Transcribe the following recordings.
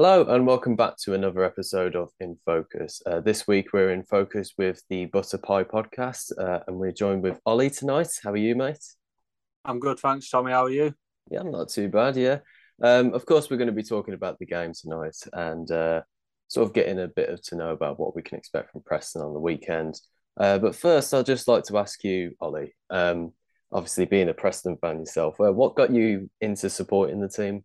Hello and welcome back to another episode of In Focus. Uh, this week we're in focus with the Butter Pie podcast uh, and we're joined with Ollie tonight. How are you, mate? I'm good, thanks, Tommy. How are you? Yeah, I'm not too bad, yeah. Um, of course, we're going to be talking about the game tonight and uh, sort of getting a bit of to know about what we can expect from Preston on the weekend. Uh, but first, I'd just like to ask you, Ollie, um, obviously being a Preston fan yourself, uh, what got you into supporting the team?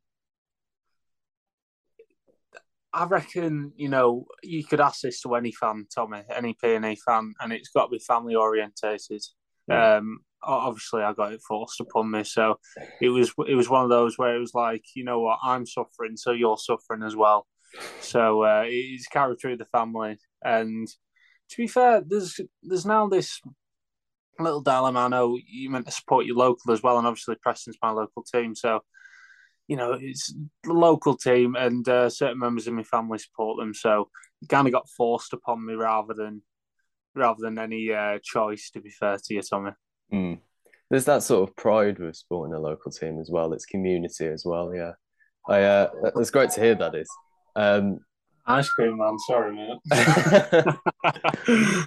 I reckon, you know, you could ask this to any fan, Tommy, any P&E fan, and it's got to be family orientated. Yeah. Um, obviously, I got it forced upon me, so it was it was one of those where it was like, you know what, I'm suffering, so you're suffering as well. So uh, it's carried through the family. And to be fair, there's there's now this little dilemma. I know you meant to support your local as well, and obviously Preston's my local team. So you know it's the local team, and uh, certain members of my family support them. So it kind of got forced upon me rather than rather than any uh, choice. To be fair to you, Tommy. Mm. There's that sort of pride with supporting a local team as well. It's community as well. Yeah, I. Uh, it's great to hear that is. Um, Ice cream man, sorry mate.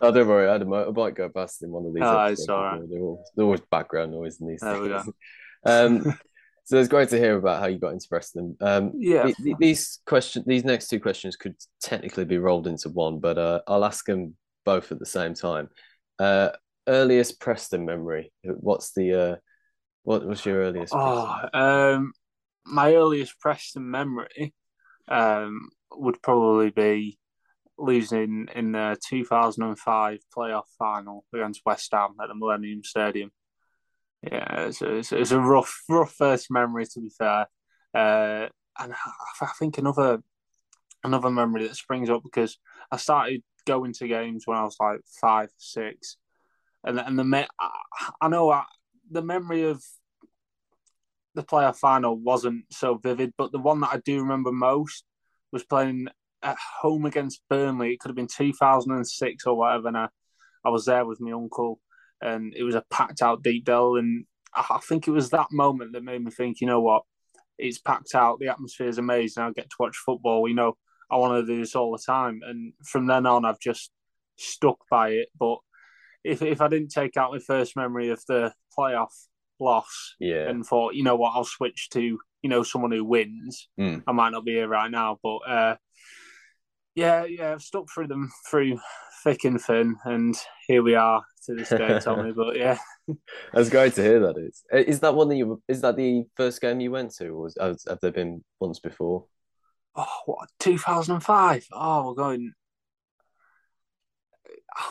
oh, don't worry, I, had a motorbike go past in one of these. Oh, it's all right. There's always background noise in these there things. um, so it's great to hear about how you got into Preston. Um, yeah. these question, these next two questions could technically be rolled into one, but uh, I'll ask them both at the same time. Uh, earliest Preston memory. What's the uh, what was your earliest? Oh, um, my earliest Preston memory um, would probably be losing in the 2005 playoff final against West Ham at the Millennium Stadium. Yeah, it's, it's, it's a rough, rough first memory to be fair, uh, and I think another another memory that springs up because I started going to games when I was like five, six, and and the me- I know I, the memory of the playoff final wasn't so vivid, but the one that I do remember most was playing at home against Burnley. It could have been 2006 or whatever. And I, I was there with my uncle, and it was a packed out Deepdale. And I, think it was that moment that made me think, you know what? It's packed out. The atmosphere is amazing. I get to watch football. You know, I want to do this all the time. And from then on, I've just stuck by it. But if if I didn't take out my first memory of the playoff loss yeah. and thought, you know what, I'll switch to, you know, someone who wins. Mm. I might not be here right now, but uh, yeah, yeah, I've stuck through them through thick and thin, and here we are to this day, Tommy. but yeah, that's great to hear. That is. Uh, is that one that you? Is that the first game you went to, or was, have there been once before? Oh, what 2005? Oh, we're going.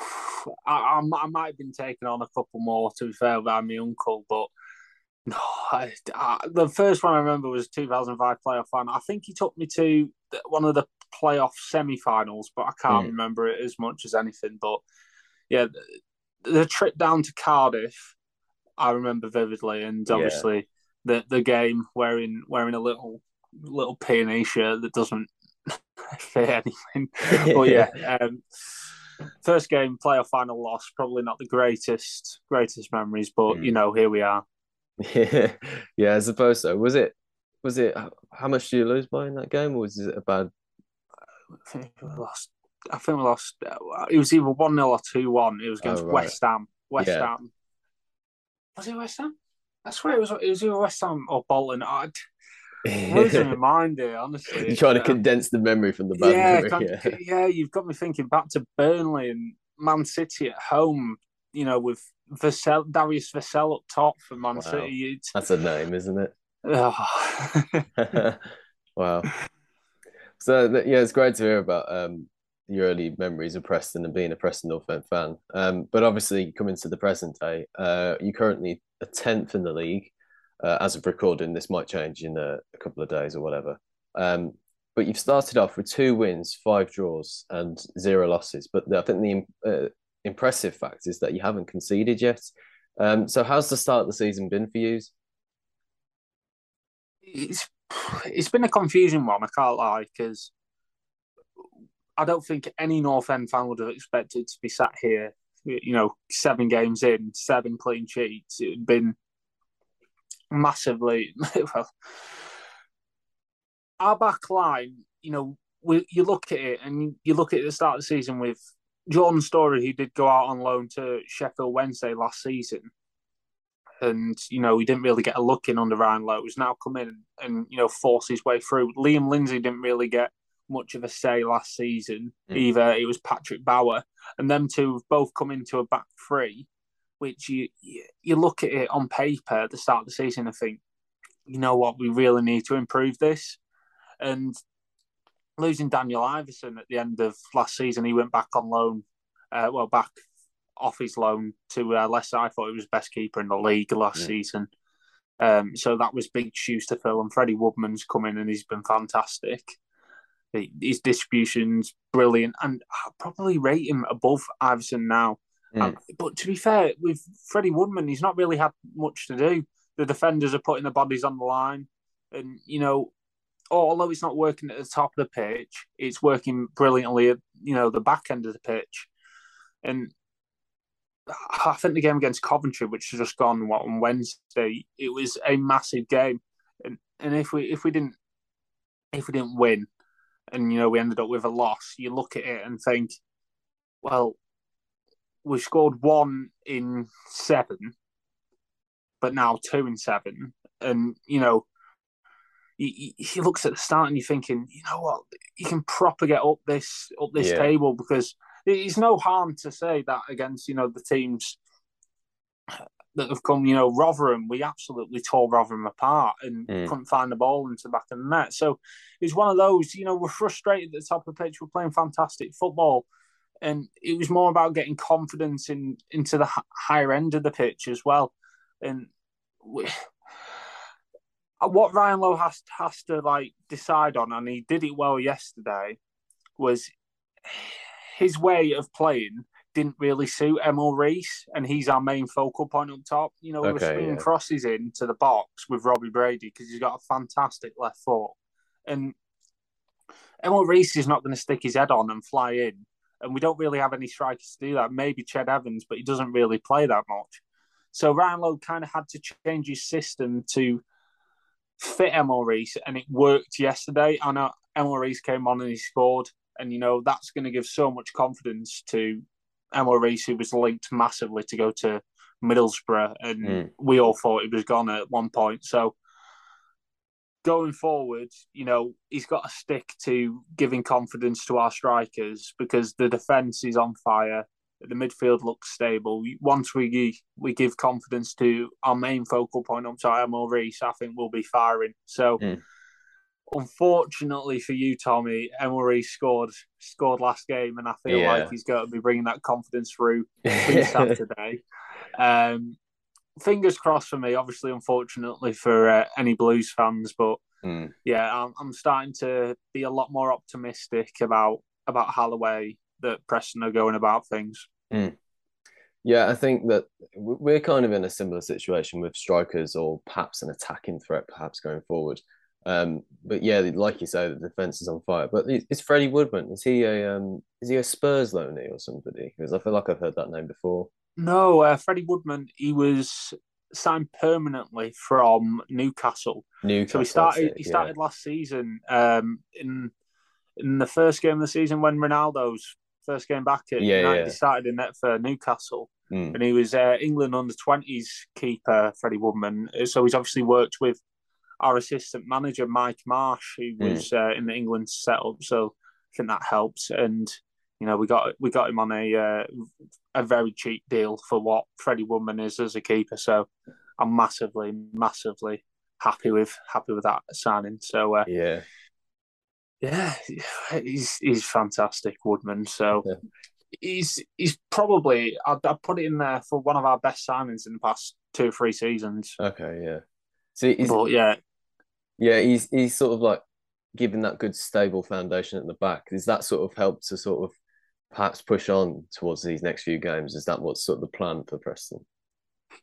I, I, might have been taking on a couple more to be fair by my uncle, but no, I, I, the first one I remember was 2005 playoff final. I think he took me to one of the playoff semi-finals, but I can't mm. remember it as much as anything. But yeah, the, the, trip down to Cardiff, I remember vividly, and obviously yeah. the the game wearing wearing a little little peony shirt that doesn't fit anything. but yeah, um, first game playoff final loss, probably not the greatest greatest memories, but mm. you know here we are. Yeah, yeah, I suppose so. Was it? Was it? How much did you lose by in that game, or was it a bad? I think we lost. I think we lost. Uh, it was either one 0 or two one. It was against oh, right. West Ham. West yeah. Ham. Was it West Ham? I swear it was. It was either West Ham or Bolton. I'd, losing my mind here, honestly. You're trying to condense the memory from the bad yeah, memory. Yeah. yeah, you've got me thinking back to Burnley and Man City at home. You know, with Vassell, Darius Vassell up top for Man wow. City. It's... That's a name, isn't it? Oh. wow. So yeah, it's great to hear about um, your early memories of Preston and being a Preston North End fan. Um, but obviously, coming to the present day, uh, you're currently a tenth in the league uh, as of recording. This might change in a, a couple of days or whatever. Um, but you've started off with two wins, five draws, and zero losses. But I think the uh, impressive fact is that you haven't conceded yet. Um, so how's the start of the season been for you? It's it's been a confusing one. I can't lie because I don't think any North End fan would have expected to be sat here. You know, seven games in, seven clean sheets. It'd been massively well. Our back line, you know, we, you look at it and you look at the start of the season with Jordan Storey, who did go out on loan to Sheffield Wednesday last season, and you know he didn't really get a look in under Ryan Lowe. He's now come in and you know force his way through. Liam Lindsay didn't really get much of a say last season mm. either. It was Patrick Bauer, and them two have both come into a back three which you you look at it on paper at the start of the season and think, you know what, we really need to improve this. And losing Daniel Iversen at the end of last season, he went back on loan, uh, well, back off his loan to uh, Leicester. I thought he was best keeper in the league last yeah. season. Um, so that was big shoes to fill. And Freddie Woodman's come in and he's been fantastic. His distribution's brilliant, and I probably rate him above Iversen now. Mm. Um, but to be fair, with Freddie Woodman, he's not really had much to do. The defenders are putting the bodies on the line, and you know, although it's not working at the top of the pitch, it's working brilliantly at you know the back end of the pitch. And I think the game against Coventry, which has just gone what, on Wednesday, it was a massive game. And and if we if we didn't if we didn't win, and you know we ended up with a loss, you look at it and think, well, we scored one in seven, but now two in seven. And, you know, he, he looks at the start and you're thinking, you know what, you can proper get up this up this yeah. table because it's no harm to say that against, you know, the teams that have come, you know, Rotherham, we absolutely tore Rotherham apart and mm. couldn't find the ball into the back of the net. So it's one of those, you know, we're frustrated at the top of the pitch, we're playing fantastic football and it was more about getting confidence in into the higher end of the pitch as well. And we, what Ryan Lowe has has to like decide on, and he did it well yesterday, was his way of playing didn't really suit Emil Riis, and he's our main focal point up top. You know, okay, we're swinging yeah. crosses into the box with Robbie Brady because he's got a fantastic left foot, and Emil Riis is not going to stick his head on and fly in and we don't really have any strikers to do that. Maybe Ched Evans, but he doesn't really play that much. So Ryan Lowe kind of had to change his system to fit Emil Riis, and it worked yesterday. I know Emil Riis came on and he scored, and you know that's going to give so much confidence to Emil Riis, who was linked massively to go to Middlesbrough, and mm. we all thought he was gone at one point. So going forward, you know, he's got to stick to giving confidence to our strikers because the defence is on fire. The midfield looks stable. Once we we give confidence to our main focal point up to Emil Riis, I think we'll be firing. So, mm. Unfortunately for you, Tommy, Emery scored scored last game, and I feel yeah. like he's going to be bringing that confidence through Saturday. Um, fingers crossed for me. Obviously, unfortunately for uh, any Blues fans, but mm. yeah, I'm, I'm, starting to be a lot more optimistic about about Holloway that Preston are going about things. Mm. Yeah, I think that we're kind of in a similar situation with strikers or perhaps an attacking threat, perhaps going forward. Um, but yeah, like you say, the defense is on fire. But is Freddie Woodman? Is he a um, is he a Spurs loanee or somebody? Because I feel like I've heard that name before. No, uh, Freddie Woodman. He was signed permanently from Newcastle. Newcastle. So he started. He started yeah. last season um, in in the first game of the season when Ronaldo's first game back at yeah, United. Yeah. He started in net for Newcastle, mm. and he was uh, England under twenties keeper Freddie Woodman. So he's obviously worked with our assistant manager Mike Marsh, who hmm. was mm. uh, in the England setup. So I think that helps. And you know, we got we got him on a uh, a very cheap deal for what Freddie Woodman is as a keeper. So I'm massively, massively happy with happy with that signing. So uh, yeah, yeah, he's he's fantastic, Woodman. So. Yeah. He's he's probably I'd, I'd put it in there for one of our best signings in the past two or three seasons. Okay, yeah. See, but yeah, yeah, he's he's sort of like giving that good stable foundation at the back. Is that sort of helped to sort of perhaps push on towards these next few games? Is that what's sort of the plan for Preston?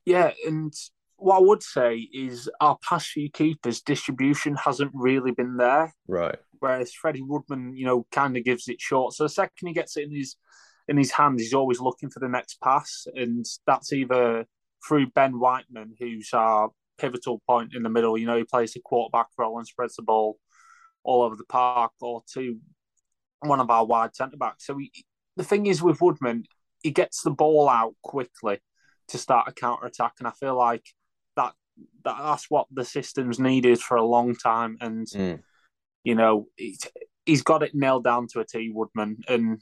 Yeah, and what I would say is our past few keepers distribution hasn't really been there. Right. Whereas Freddie Woodman, you know, kind of gives it short. So the second he gets it in his in his hands, he's always looking for the next pass, and that's either through Ben Whiteman, who's our pivotal point in the middle. You know, he plays the quarterback role and spreads the ball all over the park, or to one of our wide centre backs. So he, the thing is with Woodman, he gets the ball out quickly to start a counter attack, and I feel like that, that that's what the system's needed for a long time. And mm. you know, he's got it nailed down to a T. Woodman, and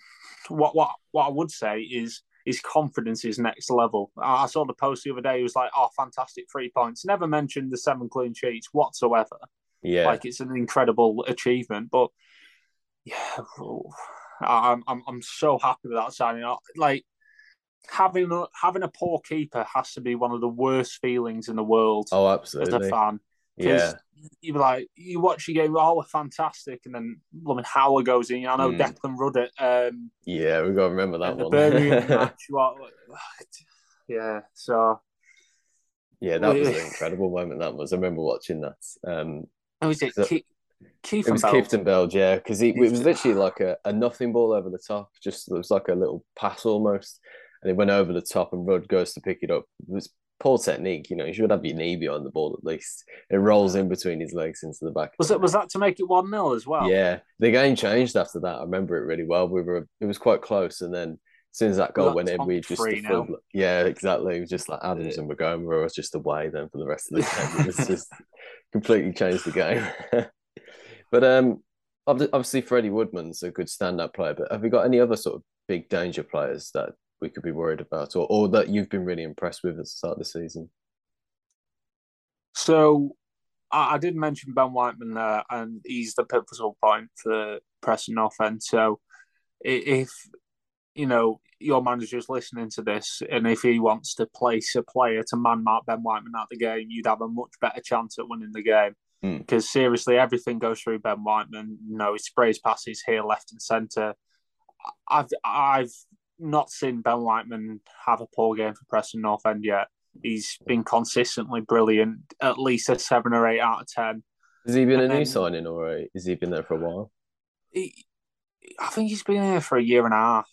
what what what I would say is his confidence is next level. I saw the post the other day. He was like, "Oh, fantastic three points." Never mentioned the seven clean sheets whatsoever. Yeah, like it's an incredible achievement. But yeah, I'm I'm, I'm so happy with that signing. Like having a, having a poor keeper has to be one of the worst feelings in the world. Oh, absolutely. As a fan, yeah. You were like you watch your game, oh, we're fantastic, and then I Howard goes in. I know mm. Declan Rudd Um, yeah, we got to remember that one. Match. What, yeah, so yeah, that was an incredible moment. That was. I remember watching that. Um, oh, was it? So, Keith, Keith it was Bell, yeah, because it was literally like a, a nothing ball over the top. Just it was like a little pass almost, and it went over the top, and Rudd goes to pick it up. It was poor technique. You know, you should have your knee behind the ball at least. It rolls in between his legs into the back. Was it was that to make it one 0 as well? Yeah, the game changed after that. I remember it really well. We were it was quite close, and then as soon as that goal went in, we just yeah, exactly. It was just like Adams and Maghoma was just away then for the rest of the game. It was just completely changed the game. but um, obviously Freddie Woodman's a good stand-up player. But have we got any other sort of big danger players that we could be worried about, or, or that you've been really impressed with at the start of the season? So I, I did mention Ben Whiteman there, and he's the pivotal point for Preston offense. So if you know your manager's listening to this, and if he wants to place a player to man mark Ben Whiteman at the game, you'd have a much better chance at winning the game. Because mm. seriously, everything goes through Ben Whiteman. You know, he sprays passes here, left, and centre. I've I've not seen Ben Whiteman have a poor game for Preston North End yet. He's been consistently brilliant, at least a seven or eight out of ten. Has he been and a new signing or has he been there for a while? He, I think he's been here for a year and a half.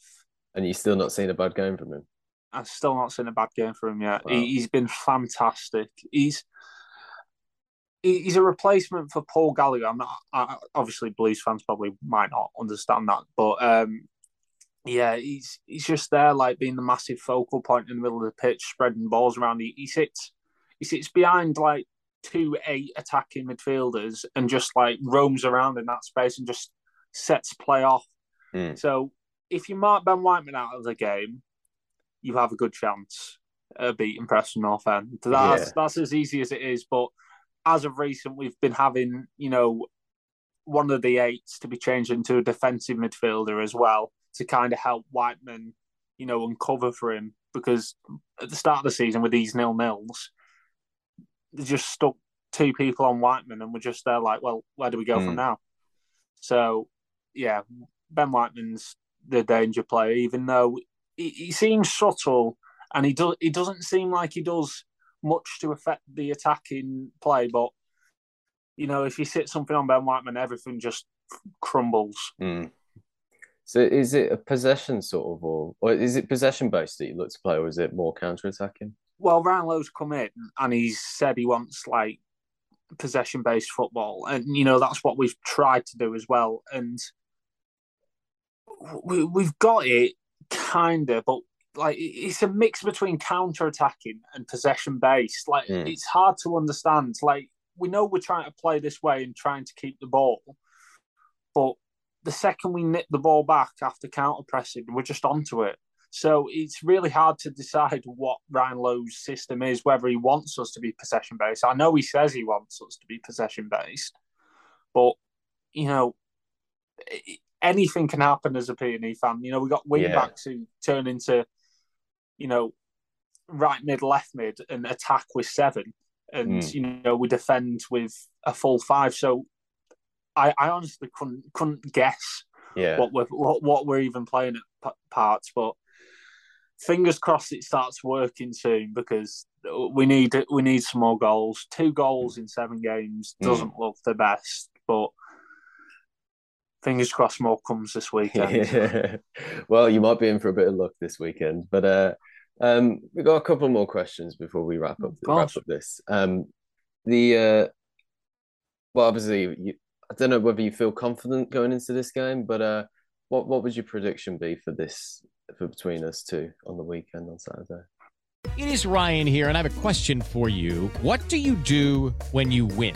And you've still not seen a bad game from him? I've still not seen a bad game from him yet. Wow. He, has been fantastic. He's he's a replacement for Paul Gallagher. I'm not I, obviously Blues fans probably might not understand that, but um, yeah, he's he's just there, like being the massive focal point in the middle of the pitch, spreading balls around. He, he sits he sits behind like two eight attacking midfielders and just like roams around in that space and just sets play off. Mm. So if you mark Ben Whiteman out of the game, you have a good chance of beating Preston North End. That's yeah. that's as easy as it is. But as of recent, we've been having you know one of the eights to be changed into a defensive midfielder as well to kind of help Whiteman, you know, uncover for him because at the start of the season with these nil nils, they just stuck two people on Whiteman and we're just there like, well, where do we go mm. from hmm. now? So, yeah, Ben Whiteman's the danger player, even though he, he seems subtle and he does he doesn't seem like he does much to affect the attacking play, but you know, if you sit something on Ben Whiteman, everything just crumbles. Mm. So is it a possession sort of, or, or is it possession based that you look to play, or is it more counter attacking? Well, Ryan Lowe's come in and he's said he wants like possession based football, and you know that's what we've tried to do as well, and we, we've got it kind of, but like it's a mix between counter attacking and possession based. Like Mm. it's hard to understand. Like we know we're trying to play this way and trying to keep the ball, but the second we nip the ball back after counter pressing, we're just onto it. So it's really hard to decide what Ryan Lowe's system is, whether he wants us to be possession based. I know he says he wants us to be possession based, but you know, anything can happen as a P&E fan. You know, we got wing Yeah. backs who turn into, you know, right mid, left mid, and attack with seven, and Mm. you know we defend with a full five. So I, I honestly couldn't couldn't guess Yeah. what we're what, what we're even playing at p- parts, but fingers crossed it starts working soon because we need we need some more goals. Two goals in seven games Mm. doesn't look the best, but fingers crossed more comes this weekend. Yeah. well, you might be in for a bit of luck this weekend, but uh, um, we got a couple more questions before we wrap up wrap up this. Um, the uh, well, obviously, you, I don't know whether you feel confident going into this game, but uh, what what would your prediction be for this for between us two on the weekend on Saturday? It is Ryan here, and I have a question for you. What do you do when you win?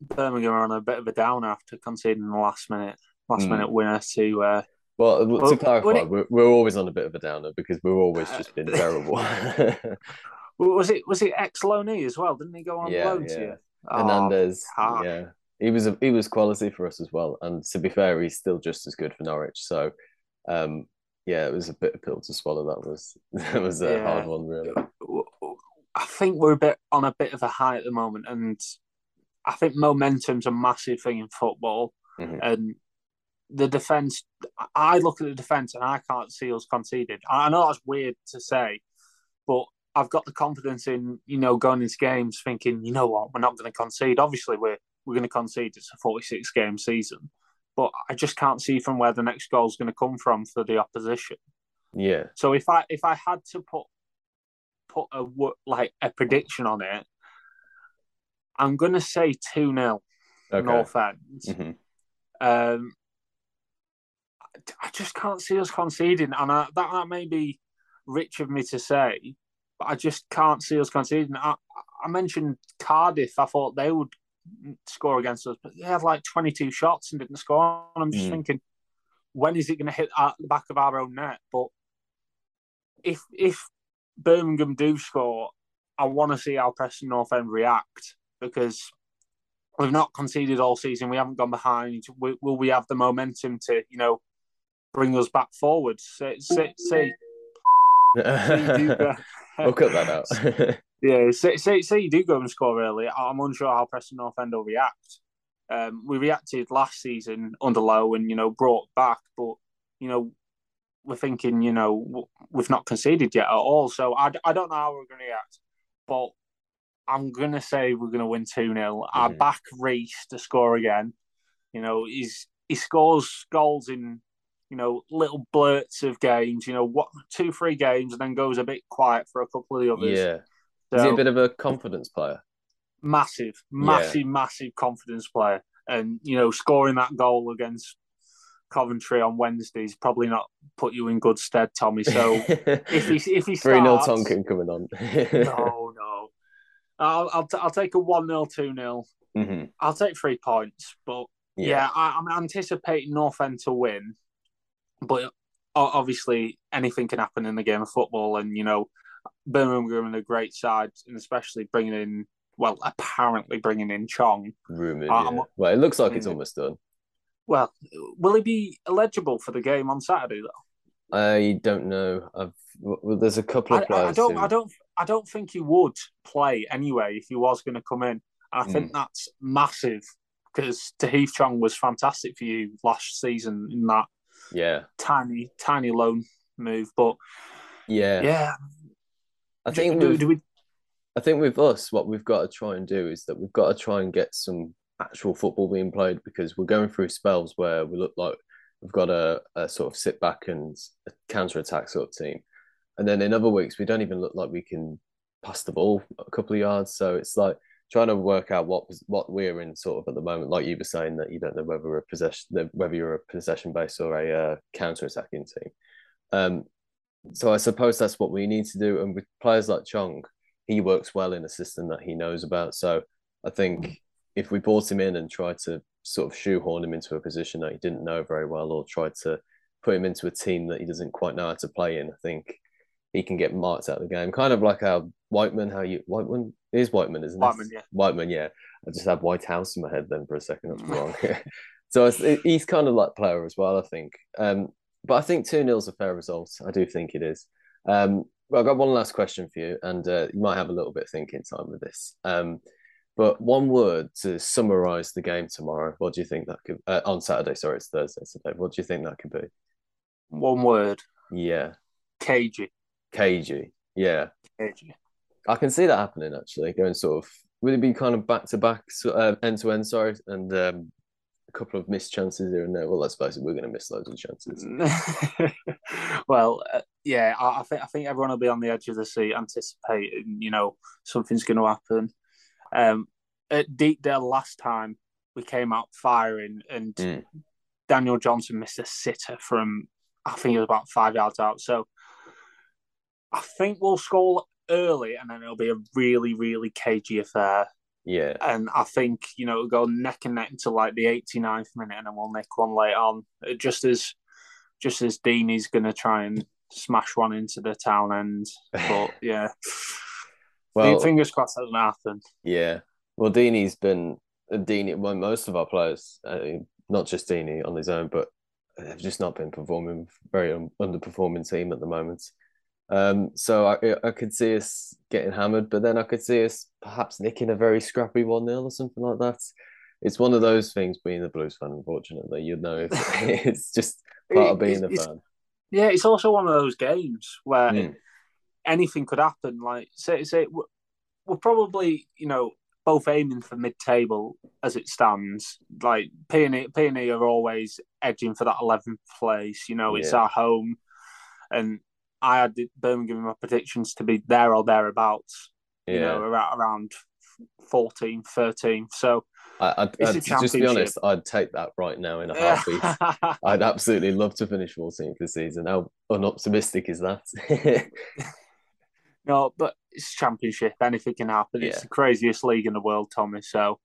Birmingham are on a bit of a downer after conceding the last minute last Mm. minute winner to uh, Well, Well, to clarify, it- we're, we're always on a bit of a downer because we're always just been terrible. was it was it ex loanee as well? Didn't he go on Yeah, loan to yeah. you? Oh, Hernandez, ah. yeah, he was a, he was quality for us as well. And to be fair, he's still just as good for Norwich. So, um, yeah, it was a bit of pill to swallow. That was that was a Yeah. hard one, really. I think we're a bit on a bit of a high at the moment, and I think momentum's a massive thing in football. Mhm. And the defense, I look at the defense and I can't see us conceded. I know that's weird to say, but I've got the confidence in you know going into games thinking, you know what, we're not going to concede. Obviously, we're we're going to concede. It's a forty-six game season, but I just can't see from where the next goal is going to come from for the opposition. Yeah, So if I if I had to put put a like a prediction on it, I'm gonna say two 0 okay. North End. Mhm. Um, I- I just can't see us conceding, and I, that that may be rich of me to say, but I just can't see us conceding. I, I mentioned Cardiff. I thought they would score against us, but they had like 22 shots and didn't score. And I'm just Mm. thinking, when is it going to hit at the back of our own net? But if if Birmingham do score, I want to see how Preston North End react because we've not conceded all season. We haven't gone behind. Will, will we have the momentum to, you know, bring us back forward? Say, say, say, say you do go, we'll cut that out. yeah, say, say, say you do go and score early. I'm unsure how Preston North End will react. Um, we reacted last season under Lowe and, you know, brought back, but, you know, we're thinking, you know, we've not conceded yet at all. So I, I don't know how we're going to react, but I'm going to say we're going to win 2 0. I Mhm. back Riis to score again. You know, he's he scores goals in, you know, little blurts of games, you know, what two, three games, and then goes a bit quiet for a couple of the others. yeah, is he a bit of a confidence player? massive, massive, massive confidence player. and you know scoring that goal against Coventry on Wednesday's probably not put you in good stead, Tommy. So if he if he starts, three 0 Tonkin coming on. no, no, I'll I'll, t- I'll take a one 0 two 0 hmm I'll take three points, but yeah, I, I'm anticipating North End to win, but obviously anything can happen in the game of football, and you know Birmingham are a great side, and especially bringing in well, apparently bringing in Chong. Rumored. I'm- yeah. Well, it looks like it's Mm. almost done. Well, will he be eligible for the game on Saturday though? I don't know. I've well, there's a couple I, of I- players. I don't, who- I don't, I don't think he would play anyway if he was going to come in. And I Hmm. think that's massive because Tahith Chong was fantastic for you last season in that Yeah, tiny, tiny loan move. But yeah. yeah, I think do, with, do we? I think with us, what we've got to try and do is that we've got to try and get some actual football being played because we're going through spells where we look like we've got a, a sort of sit back and a counter attack sort of team, and then in other weeks we don't even look like we can pass the ball a couple of yards. So it's like trying to work out what what we're in sort of at the moment. Like you were saying that you don't know whether a possession whether you're a possession based or a uh, counter attacking team. Um, so I suppose that's what we need to do. And with players like Chong, he works well in a system that he knows about. So I think if we brought him in and tried to sort of shoehorn him into a position that he didn't know very well, or tried to put him into a team that he doesn't quite know how to play in, I think he can get marked out of the game. Kind of like how Whiteman, how you Whiteman it is Whiteman, isn't Whiteman, it? yeah. Whiteman, yeah. I just had White House in my head then for a second. That's wrong. so it's, he's kind of like player as well, I think. Um, but I think 2 0's a fair result. I do think it is. Um, well, I've got one last question for you, and uh, you might have a little bit of thinking time with this. Um, but one word to summarize the game tomorrow. What do you think that could uh, on Saturday? Sorry, it's Thursday today. What do you think that could be? One word, Yeah, cagey, cagey. Yeah, cagey. I can see that happening actually. Going sort of would it be kind of back to back, end to end? Sorry, and um, a couple of missed chances here and there. Well, let's face it, we're going to miss loads of chances. well, uh, yeah, I, I think I think everyone will be on the edge of the seat, anticipating you know something's going to happen. Um, at Deepdale last time, we came out firing, and Mm. Daniel Johnson missed a sitter from I think it was about five yards out. So I think we'll score early, and then it'll be a really really cagey affair. Yeah, And I think you know it'll go neck and neck until like the 89th minute, and then we'll nick one late on, Uh, just as just as Deeney's going to try and smash one into the town end. But yeah, well, fingers crossed that doesn't happen. yeah. Well, Deeney's been Deeney. Well, most of our players, uh, not just Deeney on his own, but they've just not been performing. Very un- underperforming team at the moment. Um, so I, I could see us getting hammered, but then I could see us perhaps nicking a very scrappy one 0 or something like that. It's one of those things being a Blues fan. Unfortunately, you know, it's, it's just part of being a It's- fan. Yeah, it's also one of those games where Mm. anything could happen. Like say say we're- we're probably you know both aiming for mid-table as it stands. Like Peony, Peony are always edging for that eleventh place. You know, it's Yeah. our home, and I had Birmingham in my predictions to be there or thereabouts. Yeah. You know, around, around 14, 13. So I, I'd, It's a I'd- just to be honest, I'd take that right now in a heartbeat. I'd absolutely love to finish 14th this season. How unoptimistic is that? no, but it's championship. Anything can happen. It's the craziest league in the world, Tommy. So,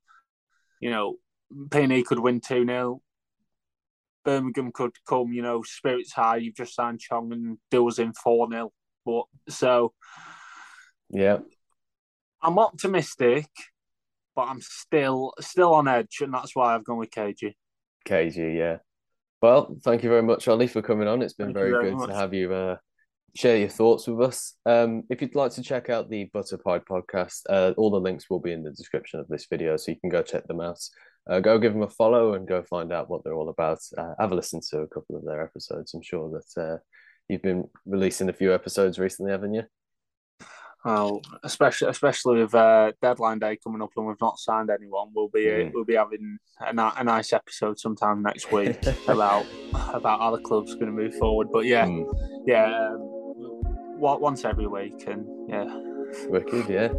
you know, Peony could win 2 0. Birmingham could come, you know, spirits high. You've just signed Chong and do us in 4 0. But so yeah, I'm optimistic, but I'm still still on edge, and that's why I've gone with KG. KG, yeah. Well, thank you very much, Ollie, for coming on. It's been Thank very, very good much. to have you uh, share your thoughts with us. Um, if you'd like to check out the Butterpie podcast, uh, all the links will be in the description of this video, so you can go check them out. Uh, go give them a follow and go find out what they're all about. Uh, have a listen to a couple of their episodes. I'm sure that uh, you've been releasing a few episodes recently, haven't you? Oh, especially especially with uh, deadline day coming up and we've not signed anyone, we'll be Mm. we'll be having a, a nice episode sometime next week about about how the club's going to move forward. But yeah, Mm, yeah, um, once every week, and yeah, wicked, yeah.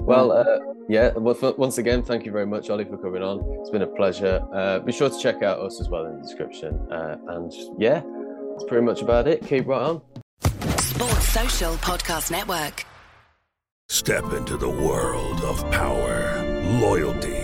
Well, uh, Yeah, well, once again, thank you very much, Ollie, for coming on. It's been a pleasure. Uh, be sure to check out us as well in the description. Uh, and yeah, that's pretty much about it. Keep right on. Sports Social Podcast Network. Step into the world of power, loyalty,